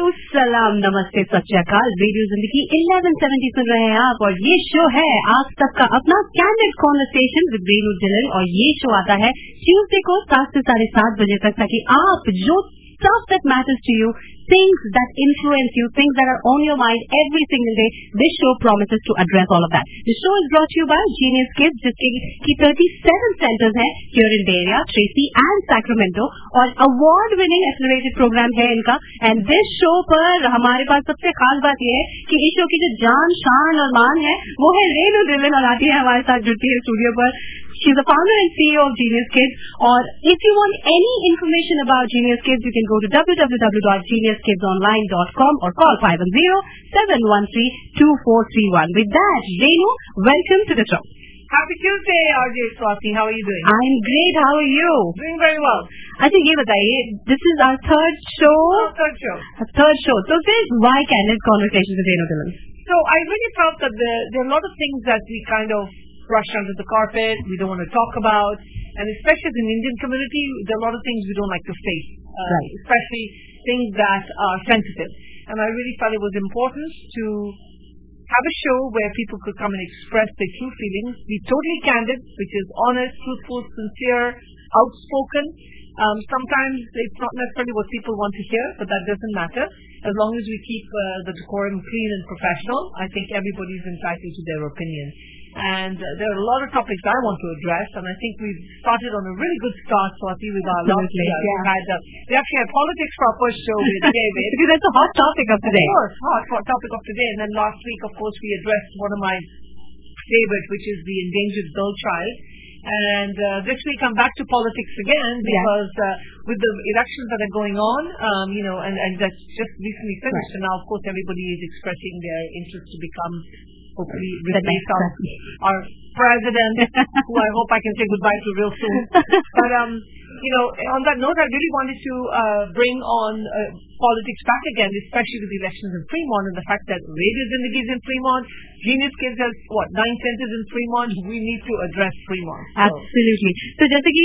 सलाम नमस्ते सत्याकाल। रेडियो ज़िंदगी 1170 सुन रहे हैं आप और ये शो है आप सबका अपना candid conversation with Renu Dhillon और ये शो आता है ट्यूजडे को सात से साढ़े सात बजे तक ताकि आप जो सब that matters to you, things that influence you, things that are on your mind every single day. This show promises to address all of that. The show is brought to you by Genius Kids, जिसके की 37 centers हैं here in Bay Area, Tracy and Sacramento और award winning accelerated program है इनका and this show पर हमारे पास सबसे खास बात यह है कि इस शो की जो जान शान और मान है वो है रेणु दिलन और आती है हमारे साथ जुड़ती है स्टूडियो पर She's the founder and CEO of Genius Kids. Or if you want any information about Genius Kids, you can go to www.geniuskidsonline.com or call 510-713-2431. With that, Renu, welcome to the show. Happy Tuesday, RJ Swati. How are you doing? I'm great. How are you? Doing very well. अच्छा ये बताइए this is our third show Our third show. third show so फिर why candid conversations with Renu Dillon So I really felt that there, there are a lot of things that we kind of brush under the carpet, we don't want to talk about, and especially as an Indian community, there are a lot of things we don't like to face, uh, Right. especially things that are sensitive. And I really felt it was important to have a show where people could come and express their true feelings, be totally candid, which is honest, truthful, sincere, outspoken. Um, sometimes it's not necessarily what people want to hear, but that doesn't matter. As long as we keep uh, the decorum clean and professional, I think everybody is entitled to their opinion. And uh, there are a lot of topics I want to address, and I think we've started on a really good start, Swati, with our last show. yeah. We, had, uh, we actually had politics for our first show with David. because that's a hot topic of today Of course, hot, hot topic of today. And then last week, of course, we addressed one of my favorites, which is the endangered girl child. And uh, this week I'm back to politics again because uh, with the elections that are going on, um, you know, and, and that's just recently finished, Right. and now of course everybody is expressing their interest to become hopefully release our our president, who I hope I can say goodbye to real soon. but um, you know, on that note, I really wanted to uh, bring on uh, politics back again, especially with the elections in Fremont and the fact that Radio Zindagi's in Fremont, Genius gives us what, nine cents in Fremont. We need to address Fremont. So. Absolutely. So, Jessica,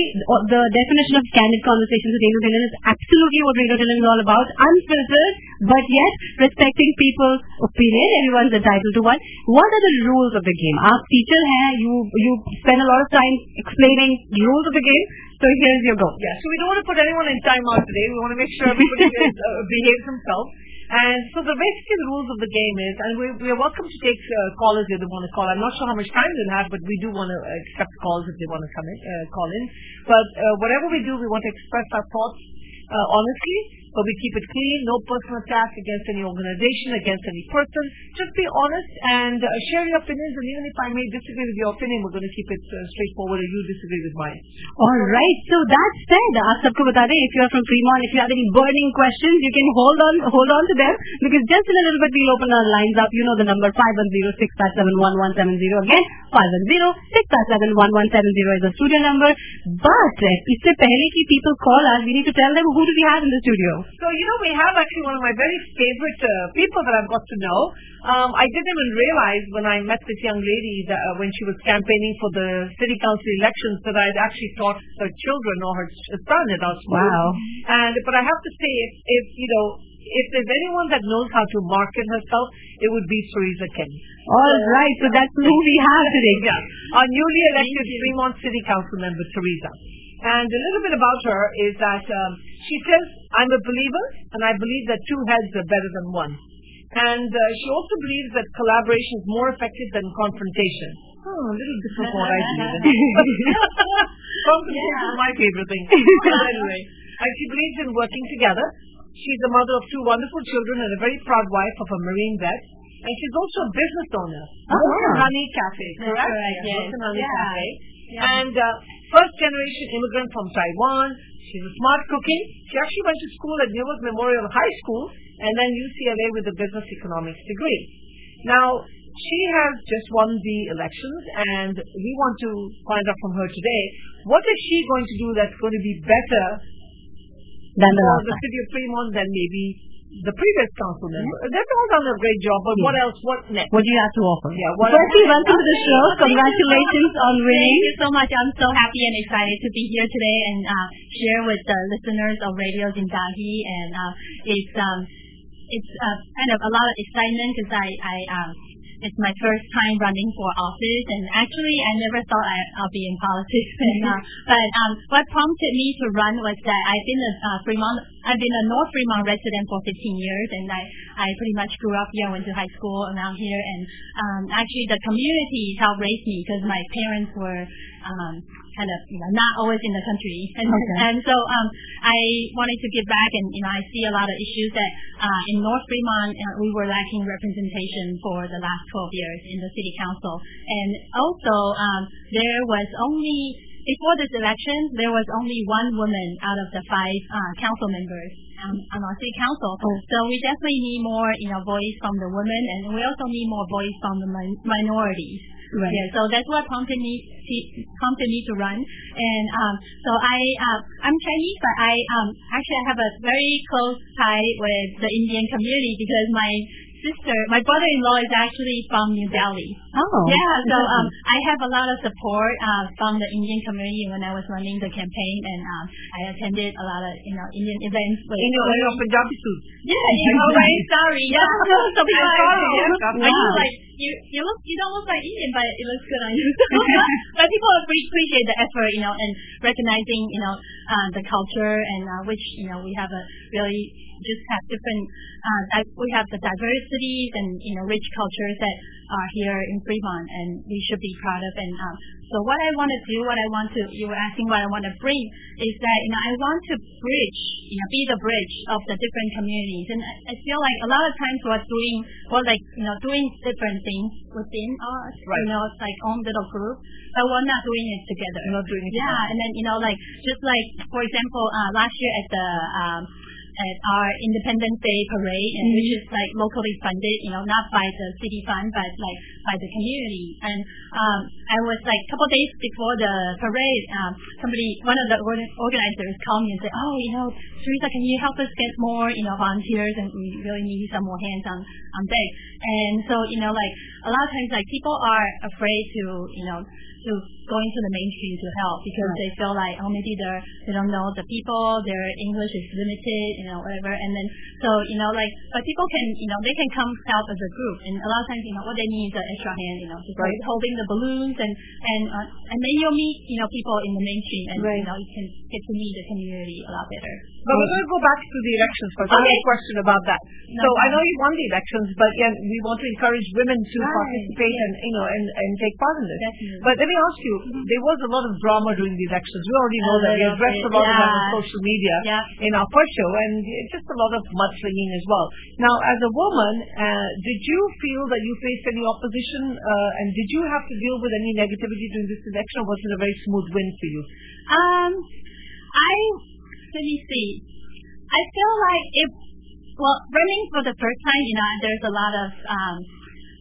the definition of candid conversations with Renu Dhillon is absolutely what Renu Dhillon is all about. Unfiltered, but yet, respecting people's opinion, everyone's entitled to one. What are the rules of the game? Aap teacher hai, you, you spend a lot of time explaining rules of the game. So here's your goal. Yeah, so we don't want to put anyone in time out today. We want to make sure everybody is, uh, behaves himself. And so the basic rules of the game is, and we're, we're welcome to take uh, callers if they want to call. I'm not sure how much time they'll have, but we do want to accept calls if they want to come in, uh, call in. But uh, whatever we do, we want to express our thoughts uh, honestly but we keep it clean, no personal attacks against any organization, against any person. Just be honest and uh, share your opinions, and even if I may disagree with your opinion, we're going to keep it uh, straightforward and you disagree with mine. All right, so that's said, aap sabko if you're from Fremont, if you have any burning questions, you can hold on, hold on to them, because just in a little bit we'll open our lines up. You know the number 510 Again, 510 is the studio number. But, uh, isse before people call us, we need to tell them who do we have in the studio. So, you know, we have actually one of my very favorite uh, people that I've got to know. Um, I didn't even realize when I met this young lady that uh, when she was campaigning for the city council elections that I'd actually taught her children or her son at our school. Wow. And but I have to say, if, if you know, if there's anyone that knows how to market herself, it would be Teresa Keng. All right. So that's who we have today. Yeah, our newly elected Fremont City Council member Teresa. And a little bit about her is that um, she says, "I'm a believer, and I believe that two heads are better than one." And uh, she also believes that collaboration is more effective than confrontation. Oh, a little different from what I in. confrontation is my favorite thing. Anyway, and she believes in working together. She's the mother of two wonderful children and a very proud wife of a Marine vet. And she's also a business owner. Oh. Wilson Honey Cafe, correct? correct, yes. Honey Yeah. Cafe. And uh, first generation immigrant from Taiwan. She's a smart cookie. She actually went to school at Newark Memorial High School and then UCLA with a business economics degree. Now, she has just won the elections and we want to find out from her today what is she going to do that's going to be better Than the for the city of Fremont than maybe the previous council member. They've all done a great job, but what else? What next? What do you have to offer? Yeah, what Firstly, welcome to the show. Congratulations on winning. Thank you so much. I'm so happy and excited to be here today and uh, share with the listeners of Radio Zindagi. And uh, it's um, it's uh, kind of a lot of excitement because I, I um, it's my first time running for office, and actually, I never thought I, I'll be in politics. and, uh, but um, what prompted me to run was that I've been a uh, Fremont, I've been a North Fremont resident for 15 years, and I, I pretty much grew up here, went to high school around here, and um, actually, the community helped raise me because my parents were um, kind of you know not always in the country, and, Okay. and so um, I wanted to give back, and you know I see a lot of issues that uh, in North Fremont uh, we were lacking representation for the last 12 years in the city council, and also um, there was only before this election there was only one woman out of the five uh, council members. Um, on our city council, so we definitely need more, you know, voice from the women, and we also need more voice from the min- minorities. Right. Yeah, so that's what prompted me prompted me to run. And um, so I uh, I'm Chinese, but I um, actually I have a very close tie with the Indian community because my sister, my brother-in-law is actually from New Delhi. Oh. Yeah, so um, I have a lot of support uh, from the Indian community when I was running the campaign, and um, I attended a lot of you know Indian events. With In your, your Punjabi suit. yeah, you know, right? Sorry, yeah. so people I'm sorry, like, yes, are wow. you like you you look you don't look like Indian, but it looks good on you. but people appreciate the effort, you know, and recognizing you know uh, the culture and uh, which you know we have a really just have different uh, we have the diversities and you know rich cultures that here in Fremont, and we should be proud of. And um, so what I want to do, what I want to you were asking what I want to bring is that you know I want to bridge, you know, be the bridge of the different communities, and I, I feel like a lot of times we're doing we're like you know doing different things within us, Right. you know, it's like own little group, but we're not doing it together. You're not doing it Yeah, and then you know, like just like for example, uh, last year at the um, at our Independence Day parade, and which is like locally funded, you know, not by the city fund, but like by the community. And um, I was like a couple days before the parade, um, somebody, one of the organizers called me and said, "Oh, you know, Teresa, can you help us get more, you know, volunteers? And we really need some more hands on on deck." And so, you know, like a lot of times, like people are afraid to, you know, to go into the mainstream to help because Right. they feel like, oh, maybe they're they don't know the people, their English is limited, you know, whatever. And then so you know, like, but people can, you know, they can come help as a group, and a lot of times, you know, what they need is an extra hand, you know, just like holding the balloons, and and uh, and then you'll meet, you know, people in the mainstream, and Right. you know, you can get to meet the community a lot better. But we're going to go back to the elections first. I have a question about that. No so I know you won the elections, but yeah, we want to encourage women to Right. participate and you know and, and take part in this. Definitely. But let me ask you, there was a lot of drama during the elections. We already know A that. We addressed a lot of that on social media Yeah. in our first show, and just a lot of mudslinging as well. Now, as a woman, uh, did you feel that you faced any opposition, uh, and did you have to deal with any negativity during this election, or was it a very smooth win for you? Um, I let me see. I feel like if well, running for the first time, you know, there's a lot of um.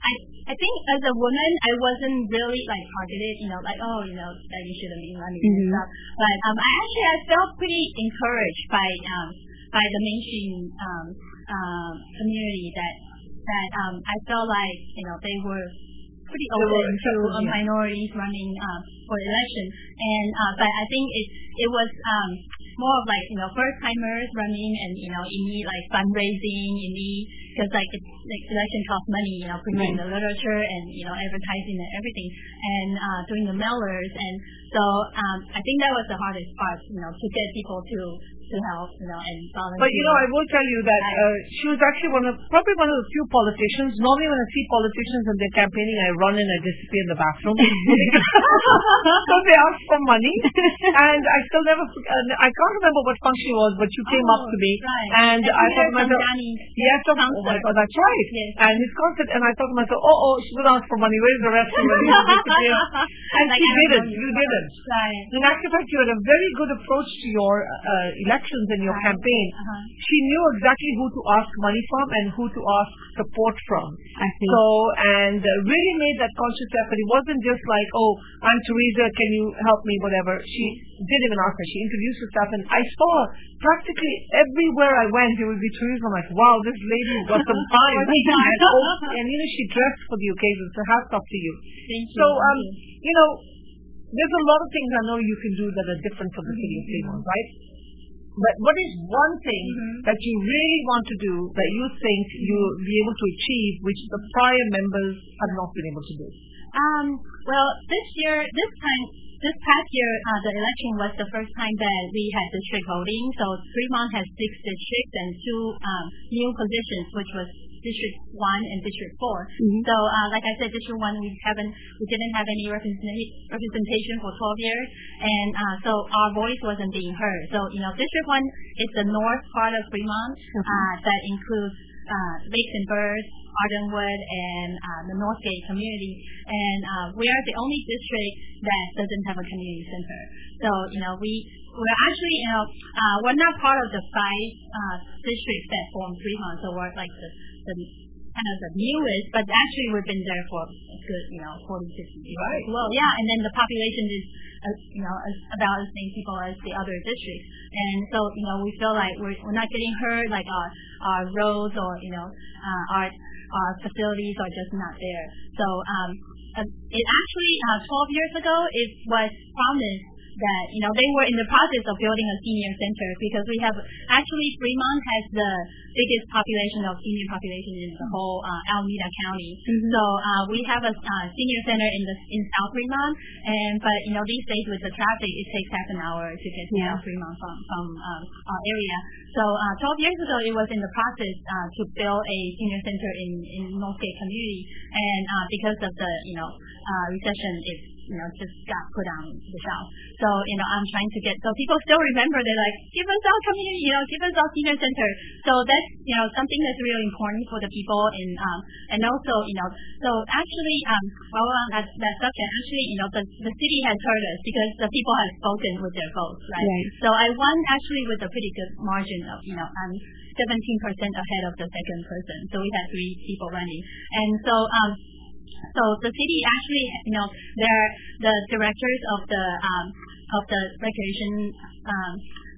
I I think as a woman, I wasn't really like targeted, you know, like oh, you know, that you shouldn't be running and Mhm. stuff. But um, I actually I felt pretty encouraged by um by the mainstream um um community that that um I felt like you know they were pretty open to uh, minorities running um, for election. And uh, but I think it it was um, more of like you know first timers running, and you know you need like fundraising, you need because like it's like election costs money, you know, printing the literature and you know advertising and everything, and uh, doing the mailers, and so um, I think that was the hardest part, you know, to get people to to help, you know, and volunteer. But you know, I will tell you that uh, she was actually one of probably one of the few politicians. Normally, when I see politicians and they're campaigning, I run and I disappear in the bathroom because they ask for money, and I still never. Uh, I can't remember what function it was, but you came up to me, Oh, right. and I I thought to heard from myself, yes, oh my God, that's right. Yes. And his concert, and I thought to myself, oh, oh, going to ask for money. Where's the rest of the money? and Like, you didn't. You didn't. Right. In actual fact, you had a very good approach to your uh, elections and your Right. campaign. Uh-huh. She knew exactly who to ask money from and who to ask support from. I see. So, and uh, really made that conscious effort. It wasn't just like, oh, I'm Teresa, can you help me, whatever. She didn't even ask her. She introduced herself, and I saw practically everywhere I went, there would be Teresa. I'm like, wow, this lady's got some time. And, and, you know, she dressed for the occasion, so hats off to you. Thank you. So, um, you. know, there's a lot of things I know you can do that are different from the city of Fremont, right? but what is one thing mm-hmm. that you really want to do that you think you'll be able to achieve, which the prior members have not been able to do? Um, well, this year, this time, this past year, uh, the election was the first time that we had district voting. So Fremont has six districts and two um, new positions, which was District One and District 4 mm-hmm. So, uh, like I said, District One we haven't we didn't have any representation for 12 years, and uh, so our voice wasn't being heard. So, you know, District One is the north part of Fremont mm-hmm. uh, that includes uh, Lakes and Birds, Ardenwood, and uh, the Northgate community. And uh, we are the only district that doesn't have a community center. So, you know, we we're actually, you know, uh, we're not part of the five uh, districts that form Fremont. So we're like the the kind of the newest, but actually we've been there for a good, you know, 40, 50 years right. well. Yeah, and then the population is, uh, you know, as, about as many people as the other districts. And so, you know, we feel like we're, we're not getting heard, like our, our roads or, you know, uh, our, our facilities are just not there. So, um, it actually, uh, 12 years ago, it was promised that you know they were in the process of building a senior center because we have actually Fremont has the biggest population of senior population in the whole uh, Alameda County. Mm-hmm. So uh, we have a uh, senior center in the in South Fremont, and but you know these days with the traffic, it takes half an hour to get to yeah. South Fremont from from um, our area. So uh, 12 years ago, it was in the process uh, to build a senior center in in Northgate community, and uh, because of the you know uh, recession, it you know, just got put on the shelf. So, you know, I'm trying to get, so people still remember, they're like, give us our community, you know, give us our senior center. So that's, you know, something that's really important for the people and, um, and also, you know, so actually, um, while we're on that, that subject, actually, you know, the, the city has heard us because the people have spoken with their votes, right? right. So I won actually with a pretty good margin of, you know, um, 17% ahead of the second person. So we had three people running. And so, um, so the city actually, you know, they're the directors of the um, of the recreation um,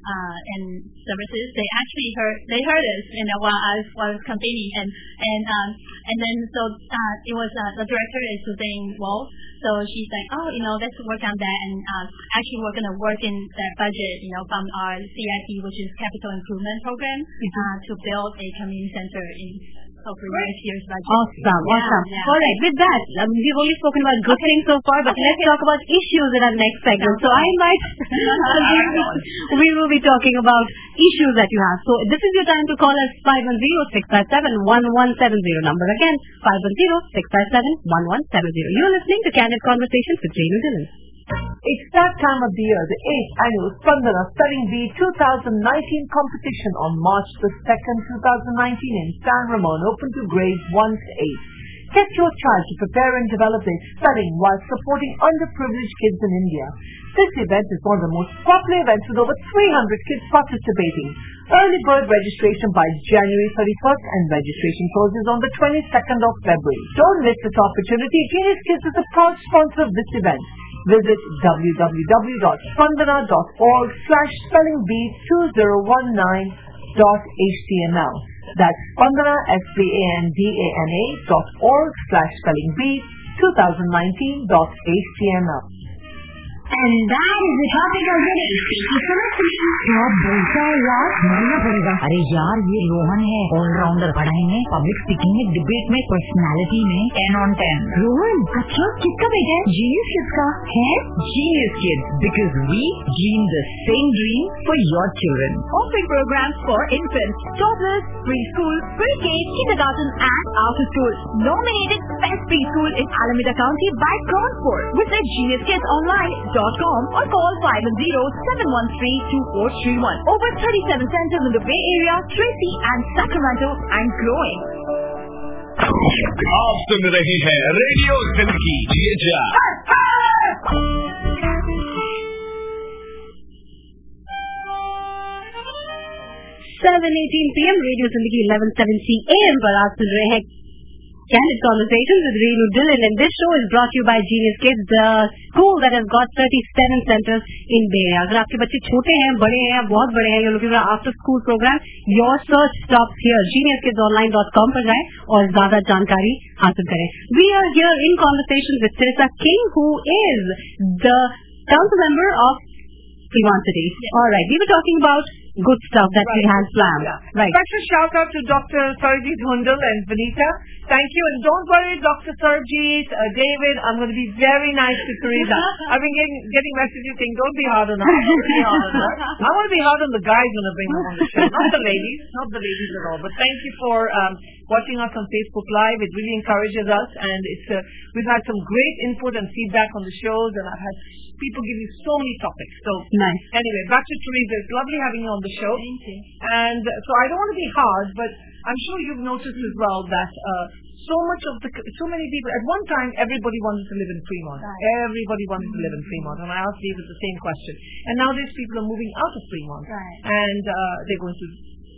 uh, and services. They actually heard they heard us, you know, while I was, while I was campaigning, and and um, and then so uh, it was uh, the director is Suzanne Wolf. So she's like, oh, you know, let's work on that, and uh, actually we're going to work in that budget, you know, from our CIP, which is Capital Improvement Program, mm-hmm. uh, to build a community center in for next year's budget. Awesome, awesome. Yeah. All right, with that, um, we've only spoken about good things so far, but let's talk about issues in our next segment. So I invite, we will be talking about issues that you have. So this is your time to call us 510-657-1170 number again, 510-657-1170. You're listening to Candid Conversations with Renu Dhillon. It's that time of the year, the 8th annual Spandana Spelling Bee 2019 competition on March the 2nd, 2019 in San Ramon, open to grades 1 to 8. Get your child to prepare and develop their spelling while supporting underprivileged kids in India. This event is one of the most popular events with over 300 kids participating. Early bird registration by January 31st and registration closes on the 22nd of February. Don't miss this opportunity. Genius Kids is a proud sponsor of this event. Visit www.spandana.org slash spellingbee2019.html. That's Spandana, S-P-A-N-D-A-N-A dot org slash spellingbee 2019.html. And that is the topic of the day. क्या बोलता है यार मरना पड़ेगा अरे यार ये रोहन है ऑलराउंडर पढ़ाई में पब्लिक स्पीकिंग में डिबेट में पर्सनालिटी में टेन ऑन टेन रोहन अच्छा किसका बेटा है जीनियस किसका है genius kids because we dream the same dream for your children Offering programs for infants, toddlers, preschool, pre-K, kindergarten and after school. Nominated Best Preschool in Alameda County by Crawford. Visit Genius Kids Online com or call 510-713-2431. Over 37 centers in the Bay Area, Tracy and Sacramento and growing. आप सुन रहे हैं radio Zindagi ये जा 7:18 p.m. Radio जिंदगी 11:70 a.m. पर आप सुन रहे हैं Candid Conversations with Renu Dhillon and this show is brought to you by Genius Kids, the school that has got 37 centers in Bay Area. अगर आपके बच्चे छोटे हैं बड़े हैं बहुत बड़े हैं you're looking for after school program, your search stops here. geniuskidsonline.com for more information. We are here in conversation with Teresa Keng who is the council member of Fremont City. Yes. All right, we were talking about good stuff that Right. has planned. Yeah. Right. Special shout out to Dr. Sarjeet Hundal and Vanita. Thank you. And don't worry, Dr. Sarjeet, uh, David, I'm going to be very nice to Teresa. I've been getting, getting messages saying, don't be hard on her. Don't be hard on her. I want to be hard on the guys when I bring them on the show. Not the ladies. Not the ladies at all. But thank you for um, watching us on Facebook Live. It really encourages us. And it's uh, we've had some great input and feedback on the shows. And I've had people give me so many topics. So Nice. Anyway, back to Teresa. It's lovely having you on the show. Thank you. And uh, so I don't want to be hard, but I'm sure you've noticed as well that uh, so much of the, so many people, at one time everybody wanted to live in Fremont. Right. Everybody wanted to live in Fremont. And I asked David the same question. And now these people are moving out of Fremont. Right. And uh, they're going to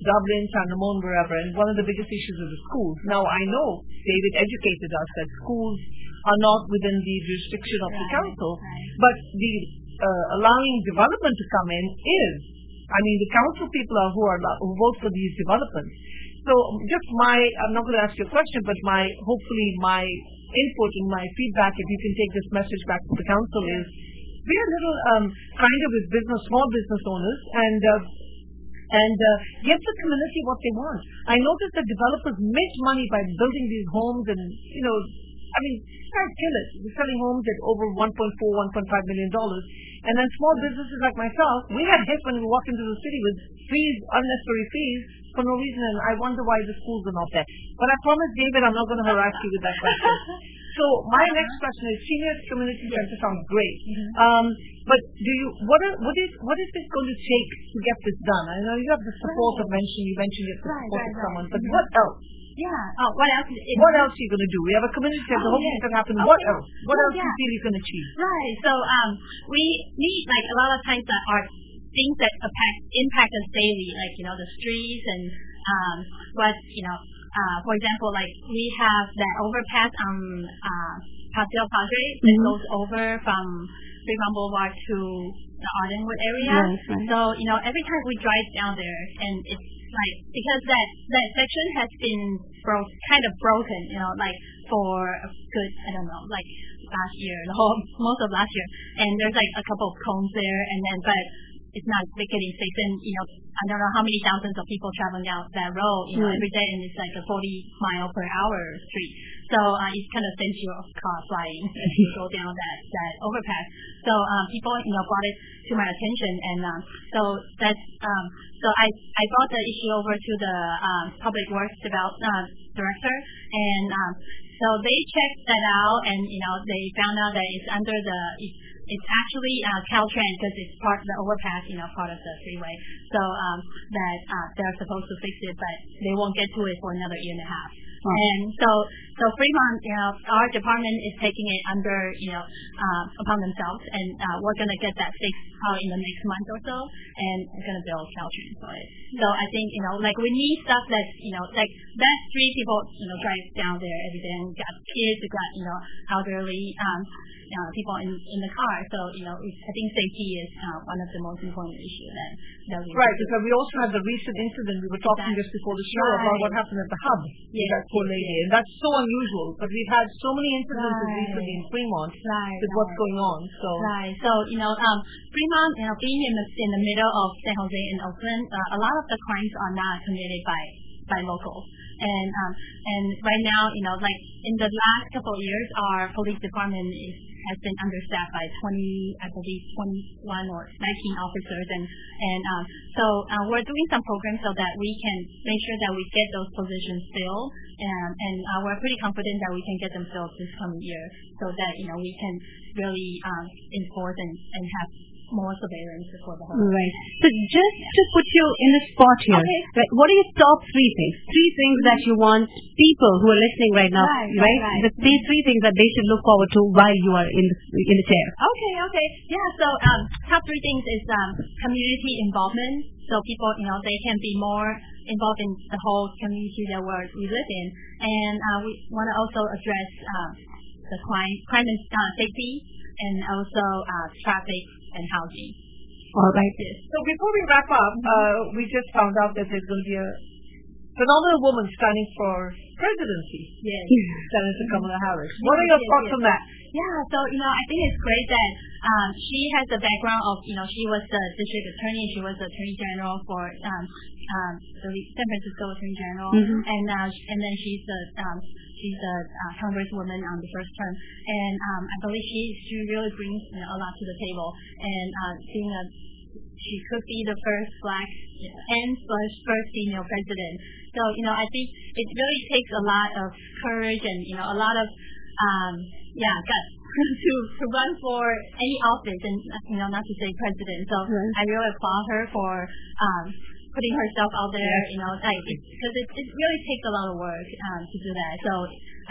Dublin, San Ramon, wherever. And one of the biggest issues is the schools. Now I know David educated us that schools are not within the jurisdiction of the council, Right. but the uh, allowing development to come in is. I mean, the council people are who are who vote for these developments. So just my, I'm not going to ask you a question, but my, hopefully my input and my feedback, if you can take this message back to the council is, be a little um, kinder with business, small business owners, and uh, and uh, give the community what they want. I noticed that developers make money by building these homes, and you know, I mean, guys kill it. We're selling homes at over 1.4, 1.5 million dollars, and then small businesses like myself, we had hit when we walked into the city with fees, unnecessary fees for no reason, and I wonder why the schools are not there. But I promise, David, I'm not going to harass you with that question. So my next question is senior community center sounds great. Um, but do you what are, what is what is this going to take to get this done? I know you have the support of mention you mentioned you have the Right, support right, of right. someone, but what else? Yeah. Oh, what else? It- What else are you going to do? We have a community center. Oh, yes. can happen. Okay. What else? What Well, else do you feel you can achieve? Right. So um, we need like a lot of times that are things that impact impact us daily, like you know the streets and um, what you know. Uh, for example, like we have that overpass on uh, Paseo Padre that Mhm. goes over from Fremont Boulevard to the Ardenwood area. Right, right. So you know every time we drive down there, and it's like because that that section has been broke, kind of broken, you know, like for a good I don't know, like last year, the whole most of last year, and there's like a couple of cones there, and then but it's not getting fixed, and you know I don't know how many thousands of people traveling down that road, you know, Right. every day, and it's like a 40 mile per hour street. So uh, it kind of sends your car flying as you go down that that overpass. So um, people, you know, brought it to my attention, and um, so that's um, so I I brought the issue over to the um, public works develop uh, director, and um, so they checked that out, and you know they found out that it's under the it's, it's actually uh, Caltrans because it's part of the overpass, you know, part of the freeway. So um, that uh, they're supposed to fix it, but they won't get to it for another year and a half. And so, so Fremont, you know, our department is taking it under, you know, uh, upon themselves, and uh, we're going to get that fixed probably in the next month or so, and we're going to build Caltrans for it. So I think, you know, like we need stuff that's, you know, like that street people, you know, drive down there every day and got kids, we got, you know, elderly, um, you know, people in in the car. So, you know, I think safety is uh, one of the most important issues that that we Right, because we also had the recent incident we were talking Exactly. just before the show about what happened at the hub with Yes, that poor lady, and that's so unusual. But we've had so many incidents Right. recently in Fremont Right, with what's going on. So Right. So you know, um, Fremont, you know, being in the in the middle of San Jose and Oakland, uh, a lot of the crimes are not committed by by locals. And um, and right now, you know, like in the last couple of years, our police department is, has been understaffed by 20, I believe, 21 or 19 officers, and and um, so uh, we're doing some programs so that we can make sure that we get those positions filled, and and uh, we're pretty confident that we can get them filled this coming year, so that you know we can really um, enforce and, and have more surveillance for the whole. Right. So just to put you in the spot here, Okay. right, what are your top three things? Three things that you want people who are listening right now, Right, right? right. The, these three things that they should look forward to while you are in the, in the chair. Okay, okay. Yeah, so um, top three things is um, community involvement. So people, you know, they can be more involved in the whole community that we're, we live in. And uh, we want to also address um, the crime, crime and uh, safety and also uh, traffic and housing. All right. Yes. So before we wrap up, uh, we just found out that there's going to be a phenomenal woman standing for presidency. Yes. Senator Kamala Harris. What are your Yes, thoughts yes. on that? Yeah, so you know, I think it's great that um, she has the background of you know she was the district attorney, she was the attorney general for um, um, the San Francisco attorney general, Mhm. and uh, and then she's the um, she's the uh, congresswoman on the first term, and um, I believe she she really brings you know, a lot to the table, and uh, being a she could be the first black and slash first female president. So, you know, I think it really takes a lot of courage and, you know, a lot of, um, yeah, guts to, to run for any office and, you know, not to say president. So I really applaud her for, um, putting herself out there, you know, like, because it, it really takes a lot of work, um, to do that. So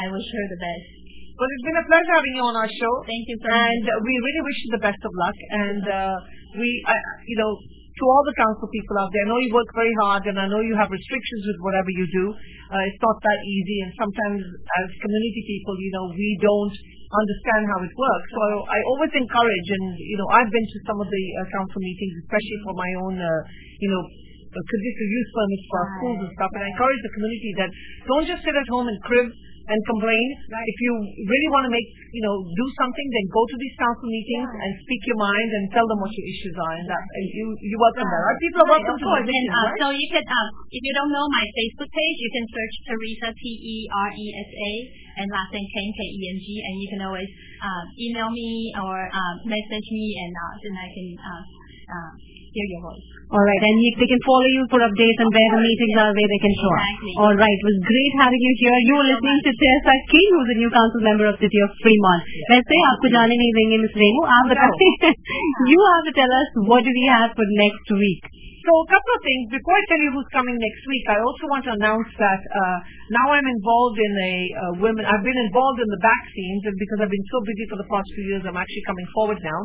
I wish her the best. Well, it's been a pleasure having you on our show. Thank you so And much. uh, we really wish you the best of luck. And uh, we, uh, you know, to all the council people out there, I know you work very hard, and I know you have restrictions with whatever you do. Uh, it's not that easy, and sometimes as community people, you know, we don't understand how it works. So I always encourage, and you know, I've been to some of the uh, council meetings, especially for my own, uh, you know. Uh, conditional use permits for our schools and stuff, and I encourage the community that don't just sit at home and crib and complain. If you really want to make, you know, do something, then go to these council meetings and speak your mind and tell them what your issues are. And that and you you welcome that. Right? People are welcome to the And uh, right? so you can, um, if you don't know my Facebook page, you can search Teresa T E R E S A and last name Keng K E N G, and you can always um, email me or um, message me, and uh, then I can uh, Ah, hear your voice. All right, and you, they can follow you for updates and where the meetings are, where they can show up. Exactly. All right, it was great having you here. You were listening to Teresa Keng, who's a new council member of City of Fremont. Yes. वैसे आपको जाने नहीं देंगे miss Renu आप बताइए you have to tell us what do we have for So a couple of things. Before I tell you who's coming next week, I also want to announce that uh, now I'm involved in a uh, women. I've been involved in the back scenes, and because I've been so busy for the past few years, I'm actually coming forward now.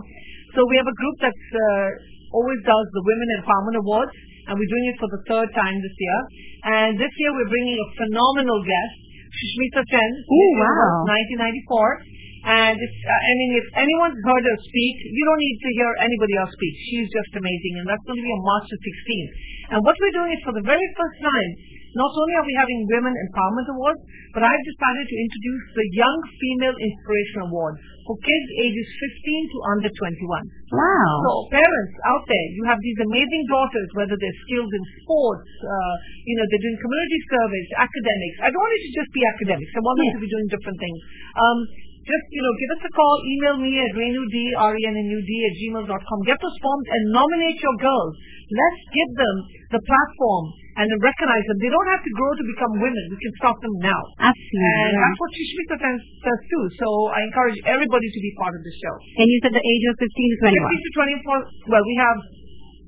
So we have a group that's uh, always does the Women Empowerment Awards, and we're doing it for the third time this year. And this year we're bringing a phenomenal guest, Sushmita Sen. Ooh, wow. 1994. And it's, uh, I mean, if anyone's heard her speak, you don't need to hear anybody else speak. She's just amazing, and that's going to be on March the 16th. And what we're doing is for the very first time, not only are we having Women Empowerment Awards, but I've decided to introduce the Young Female Inspiration Award for kids ages 15 to under 21. wow So parents out there, you have these amazing daughters, whether they're skilled in sports, uh, you know, they're doing community service, academics. I don't want it to just be academics. I want them to be doing different things. Um, just, you know, give us a call, email me at renud, R-E-N-N-U-D at gmail.com. Get those forms and nominate your girls. Let's give them the platform and then recognize them. They don't have to grow to become women. We can stop them now. absolutely And that's what Sushmita does too. So I encourage everybody to be part of the show. and you said the age of 15 to 21. 15 to 24, well, we have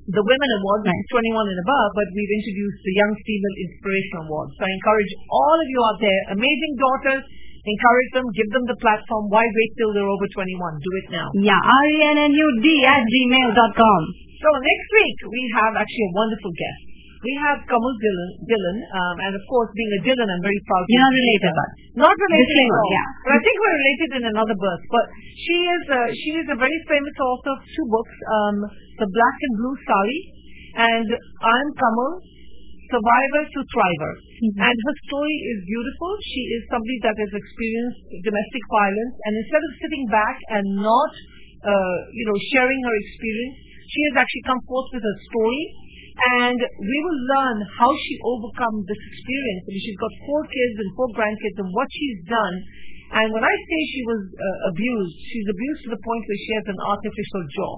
the Women Award, Right. 21 and above, but we've introduced the Young Female Inspiration Award. So I encourage all of you out there, amazing daughters, encourage them, give them the platform. Why wait till they're over 21? Do it now. yeah R-E-N-N-U-D at gmail.com So next week, we have actually a wonderful guest. We have Kamal Dhillon, Dhillon um, and of course, being a Dhillon, I'm very proud. to You're not related, but Not related at Disclaimer, all. yeah. But I think we're related in another birth. But she is a, she is a very famous author of two books, um, The Black and Blue Sari and I'm Kamal, Survivor to Thriver. And her story is beautiful. She is somebody that has experienced domestic violence and instead of sitting back and not, uh, you know, sharing her experience, she has actually come forth with her story and we will learn how she overcome this experience. I mean, she's got four kids and four grandkids and what she's done. And when I say she was uh, abused, she's abused to the point where she has an artificial jaw.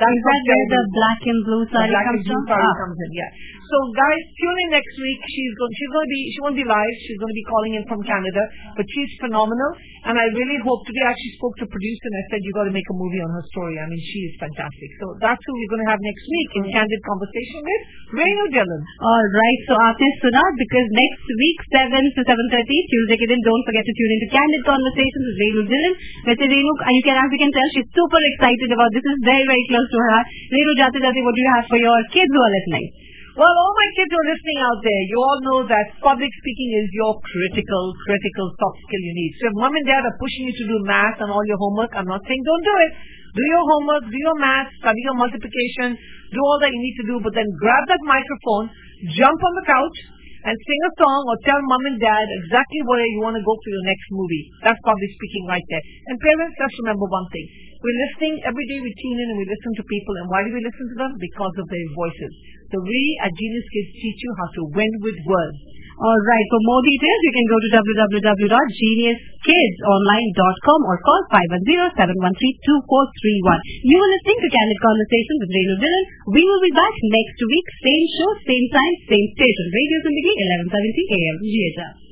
That's is that where the black and blue sari black comes and blue sari Ah. comes in, yeah. So guys, tune in next week. She's going she's going to be she won't be live. She's going to be calling in from Canada, but she's phenomenal. And I really hope today I actually spoke to a producer and I said you got to make a movie on her story. I mean, she is fantastic. So that's who we're going to have next week in candid conversation with Renu Dhillon. All right. So after suna because next week 7 to 7:30 Tuesday ke don't forget to tune into Candid Conversations with Renu Dhillon. Vete Renu and you can as you can tell she's super excited about this. Is very very close to her. Renu, jate jate, what do you have for your kids who are listening? Well, all my kids who are listening out there, you all know that public speaking is your critical, critical soft skill you need. So if mom and dad are pushing you to do math and all your homework, I'm not saying don't do it. Do your homework, do your math, study your multiplication, do all that you need to do, but then grab that microphone, jump on the couch, and sing a song or tell mom and dad exactly where you want to go for your next movie. That's public speaking right there. And parents, just remember one thing. We're listening every day we tune in and we listen to people. And why do we listen to them? Because of their voices. So we at Genius Kids teach you how to win with words. All right. For more details, you can go to www.geniuskidsonline.com or call 510-713-2431. You are listening to Candid Conversation with Renu Dhillon. We will be back next week. Same show, same time, same station. Radio Zindagi, 1170 AM. GHR.